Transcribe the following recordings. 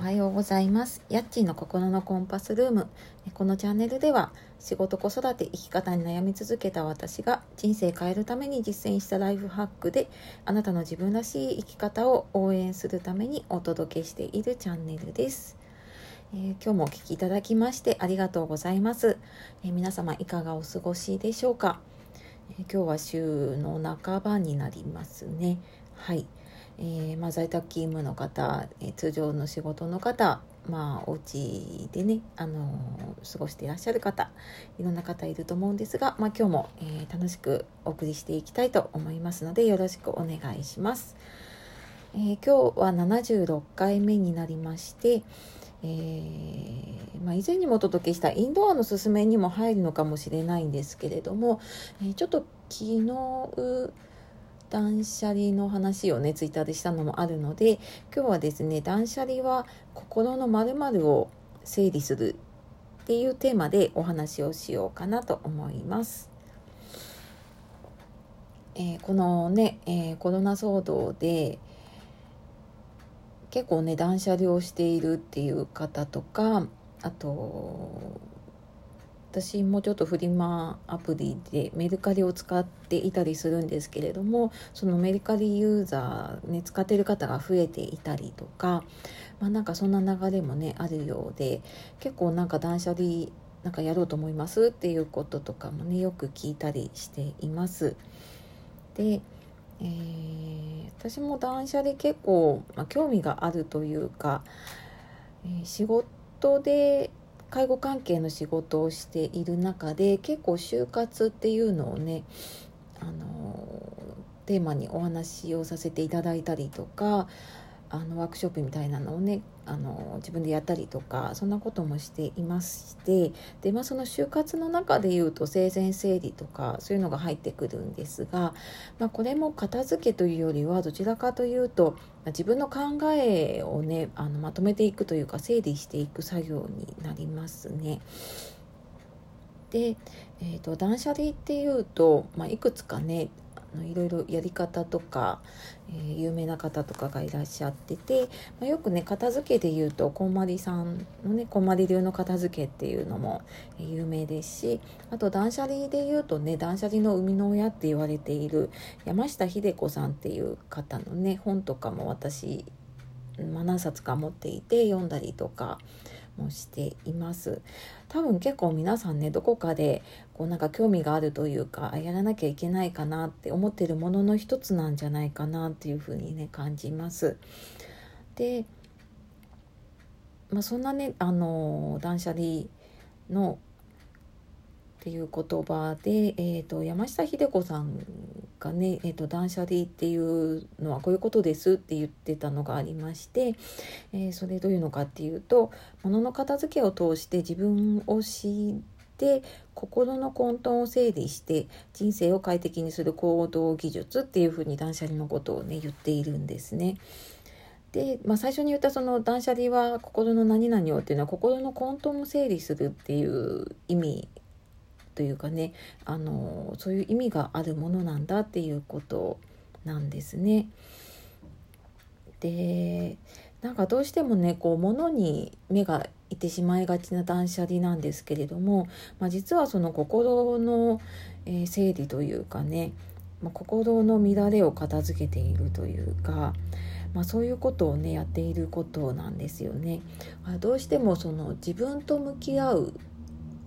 は、ようございます。やっちーの心のコンパスルーム。このチャンネルでは仕事子育て生き方に悩み続けた私が人生変えるために実践したライフハックであなたの自分らしい生き方を応援するためにお届けしているチャンネルです。えー、今日もお聴きいただきましてありがとうございます。えー、皆様いかがお過ごしでしょうか、え、今日は週の半ばになりますね。はい。えー、まあ、在宅勤務の方、えー、通常の仕事の方、まあ、お家でね、あのー、過ごしていらっしゃる方いろんな方いると思うんですが、まあ、今日も、え楽しくお送りしていきたいと思いますのでよろしくお願いします。え今日は76回目になりまして、えー、まあ、以前にもお届けしたインドアのすすめにも入るのかもしれないんですけれども、えちょっと昨日断捨離の話をねツイッターでしたのもあるので今日はですね断捨離は心のまるを整理するっていうテーマでお話をしようかなと思います。えー、このね、えー、コロナ騒動で結構ね断捨離をしているっていう方とかあと私もちょっとフリマアプリでメルカリを使っていたりするんですけれどもそのメルカリユーザーね使ってる方が増えていたりとかまあなんかそんな流れもねあるようで結構なんか断捨離なんかやろうと思いますっていうこととかもねよく聞いたりしています。でえー、私も断捨離結構、まあ、興味があるというか、えー、仕事で介護関係の仕事をしている中で結構就活っていうのをねあのテーマにお話をさせていただいたりとかあのワークショップみたいなのをねあの自分でやったりとかそんなこともしていましてで、まあ、その就活の中でいうと生前整理とかそういうのが入ってくるんですが、まあ、これも片付けというよりはどちらかというとま自分の考えをねあのまとめていくというか整理していく作業になりますね。で、えーと、断捨離っていうと、まあ、いくつかねいろいろやり方とか、えー、有名な方とかがいらっしゃってて、まあ、よくね片付けで言うとこんまりさんのねこんまり流の片付けっていうのも、有名ですしあと断捨離で言うとね断捨離の生みの親って言われている山下秀子さんっていう方のね本とかも私、まあ、何冊か持っていて読んだりとか。もしています。多分結構皆さんねどこかでこうなんか興味があるというかやらなきゃいけないかなって思ってるものの一つなんじゃないかなっていうふうにね感じます。でまあ、そんなねあの断捨離のっていう言葉で、えーと、山下秀子さんがね、えーと、断捨離っていうのはこういうことですって言ってたのがありまして、えー、それどういうのかっていうと物の片付けを通して自分を知って心の混沌を整理して人生を快適にする行動技術っていうふうに断捨離のことをね言っているんですね。で、まあ、最初に言ったその断捨離は心の何々をっていうのは心の混沌を整理するっていう意味というかねあのそういう意味があるものなんだっていうことなんですね。でなんかどうしてもねこう物に目がいてしまいがちな断捨離なんですけれども、まあ、実はその心の、えー、整理というかね、まあ、心の乱れを片付けているというか、まあ、そういうことをねやっていることなんですよね。どうしてもその自分と向き合う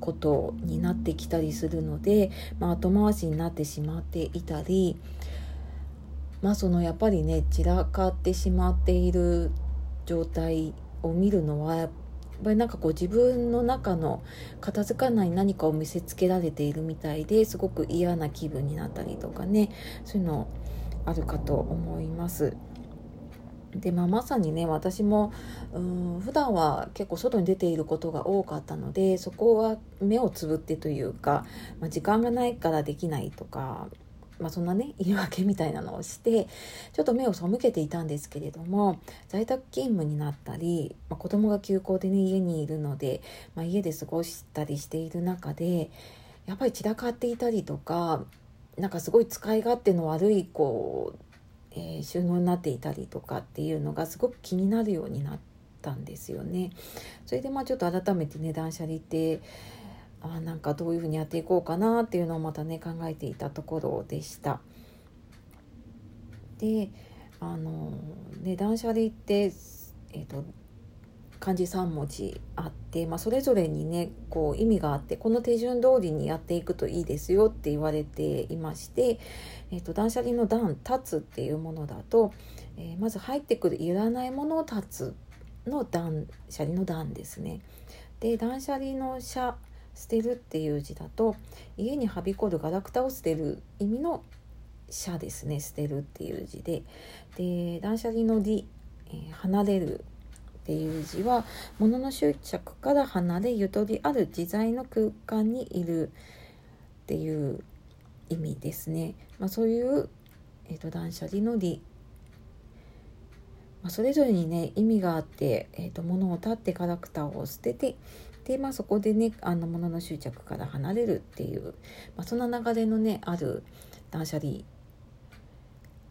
ことになってきたりするので、まあ、後回しになってしまっていたりまあそのやっぱりね散らかってしまっている状態を見るのはやっぱりなんかこう自分の中の片付かない何かを見せつけられているみたいですごく嫌な気分になったりとかねそういうのあるかと思います。で、まあ、まさにね私もうん普段は結構外に出ていることが多かったのでそこは目をつぶってというか、まあ、時間がないからできないとか、まあ、そんなね言い訳みたいなのをしてちょっと目を背けていたんですけれども在宅勤務になったり、まあ、子供が休校でね家にいるので、まあ、家で過ごしたりしている中でやっぱり散らかっていたりとかなんかすごい使い勝手の悪いこうえー、収納になっていたりとかっていうのがすごく気になるようになったんですよね。それでまあちょっと改めてね断捨離ってあなんかどういうふうにやっていこうかなっていうのをまたね考えていたところでした。であのね断捨離って、えーと、漢字3文字あって、まあ、それぞれにねこう意味があってこの手順通りにやっていくといいですよって言われていまして、えーと、断捨離の段「立つ」っていうものだと、えー、まず入ってくるいらないものを断つの断捨離の段ですね。で断捨離の「捨」捨てるっていう字だと家にはびこるガラクタを捨てる意味の捨ですね捨てるっていう字でで断捨離の理、えー、離れるっていう字は物の執着から離れゆとりある自在の空間にいるっていう意味ですね。まあ、そういう、えーと、断捨離の理、まあ、それぞれにね意味があって、えーと、物を立ってカラクターを捨ててで、まあ、そこでねあの物の執着から離れるっていう、まあ、そんな流れのねある断捨離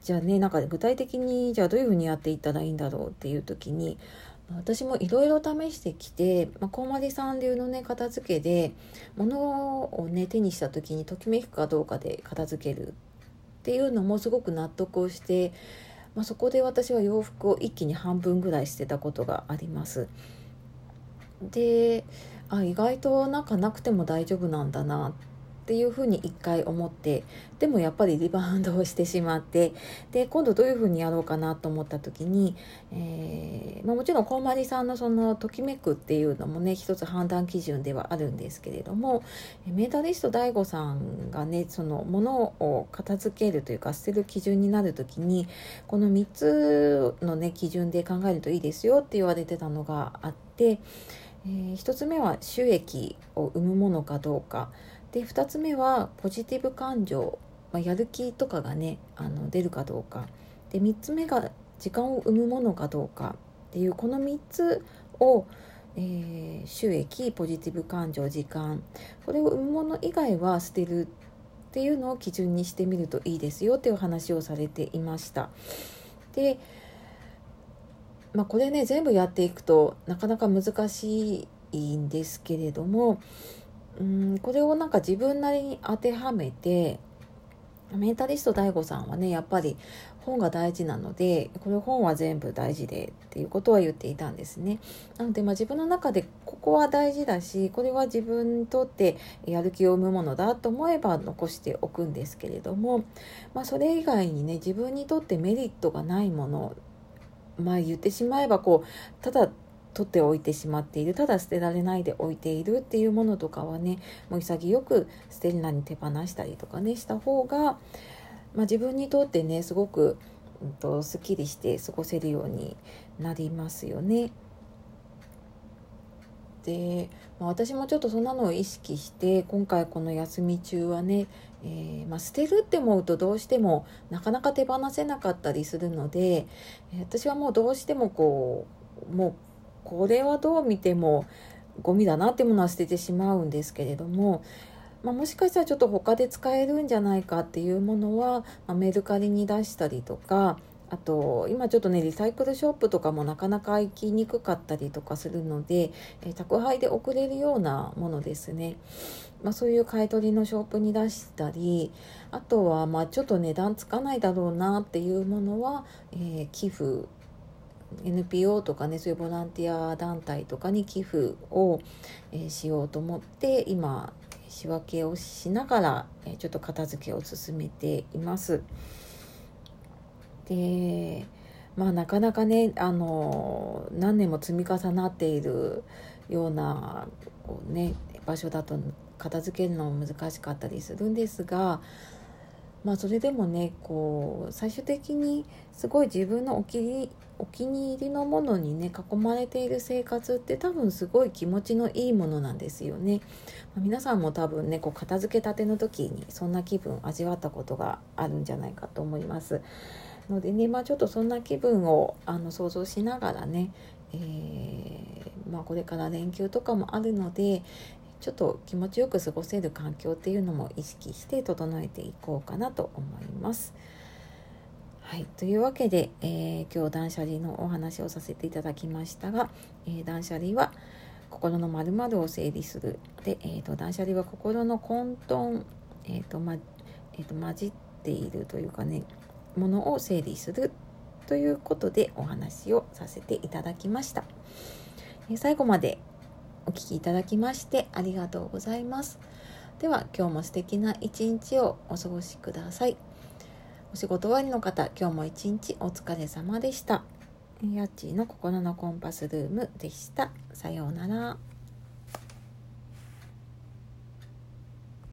じゃあねなんか具体的にじゃあどういうふうにやっていったらいいんだろうっていう時に私もいろいろ試してきて、まあ、コウマリさん流のね片付けで物をね手にした時にときめくかどうかで片付けるっていうのもすごく納得をして、まあ、そこで私は洋服を一気に半分ぐらい捨てたことがあります。であ意外となんかなくても大丈夫なんだなっっていうふうに一回思ってでもやっぱりリバウンドをしてしまってで今度どういうふうにやろうかなと思った時に、えー、まあ、もちろんこんまりさんのそのときめくっていうのもね一つ判断基準ではあるんですけれどもメンタリスト DAIGO さんがねそのものを片付けるというか捨てる基準になる時にこの3つのね基準で考えるといいですよって言われてたのがあって、えー、1つ目は収益を生むものかどうか。で2つ目はポジティブ感情、まあ、やる気とかがねあの出るかどうか。で3つ目が時間を生むものかどうか。っていうこの3つを、えー、収益ポジティブ感情時間。これを生むもの以外は捨てるっていうのを基準にしてみるといいですよ。っていう話をされていました。でまあ、これね全部やっていくとなかなか難しいんですけれどもうんこれをなんか自分なりに当てはめてメンタリスト DAIGO さんはねやっぱり本が大事なのでこの本は全部大事でっていうことは言っていたんですね。なので、まあ、自分の中でここは大事だしこれは自分にとってやる気を生むものだと思えば残しておくんですけれども、まあ、それ以外にね自分にとってメリットがないものまあ言ってしまえばこうただ取っておいてしまっているただ捨てられないで置いているっていうものとかはねもう潔く捨てるなに手放したりとかねした方が、まあ、自分にとってねすごく、うんと、すっきりして過ごせるようになりますよね。で、まあ、私もちょっとそんなのを意識して今回この休み中はね、えー、まあ、捨てるって思うとどうしてもなかなか手放せなかったりするので、私はもうどうしてもこうもうこれはどう見てもゴミだなってものは捨ててしまうんですけれども、まあ、もしかしたらちょっと他で使えるんじゃないかっていうものは、まあ、メルカリに出したりとかあと今ちょっとねリサイクルショップとかもなかなか行きにくかったりとかするので、え宅配で送れるようなものですね、まあ、そういう買い取りのショップに出したりあとはまあちょっと値段つかないだろうなっていうものは、えー、寄付 NPO とかねそういうボランティア団体とかに寄付を、え、しようと思って今仕分けをしながら、え、ちょっと片付けを進めています。でまあなかなかねあの何年も積み重なっているようなこう、ね、場所だと片付けるのも難しかったりするんですがまあそれでもねこう最終的にすごい自分のお気にお気に入りのものにね囲まれている生活って多分すごい気持ちのいいものなんですよね。まあ、皆さんも多分ねこう片付けたての時にそんな気分味わったことがあるんじゃないかと思います。のでねまあちょっとそんな気分をあの想像しながらね、えー、まあ、これから連休とかもあるので、ちょっと気持ちよく過ごせる環境っていうのも意識して整えていこうかなと思います。はい、というわけで、えー、今日断捨離のお話をさせていただきましたが、えー、断捨離は心のまるを整理する。で、えーと、断捨離は心の混沌、えーとまえーと、混じっているというかねものを整理するということでお話をさせていただきました、え、最後までお聴きいただきましてありがとうございますでは今日も素敵な一日をお過ごしください。お仕事終わりの方、今日も一日お疲れ様でした。やっちーの心のコンパスルームでした。さようなら。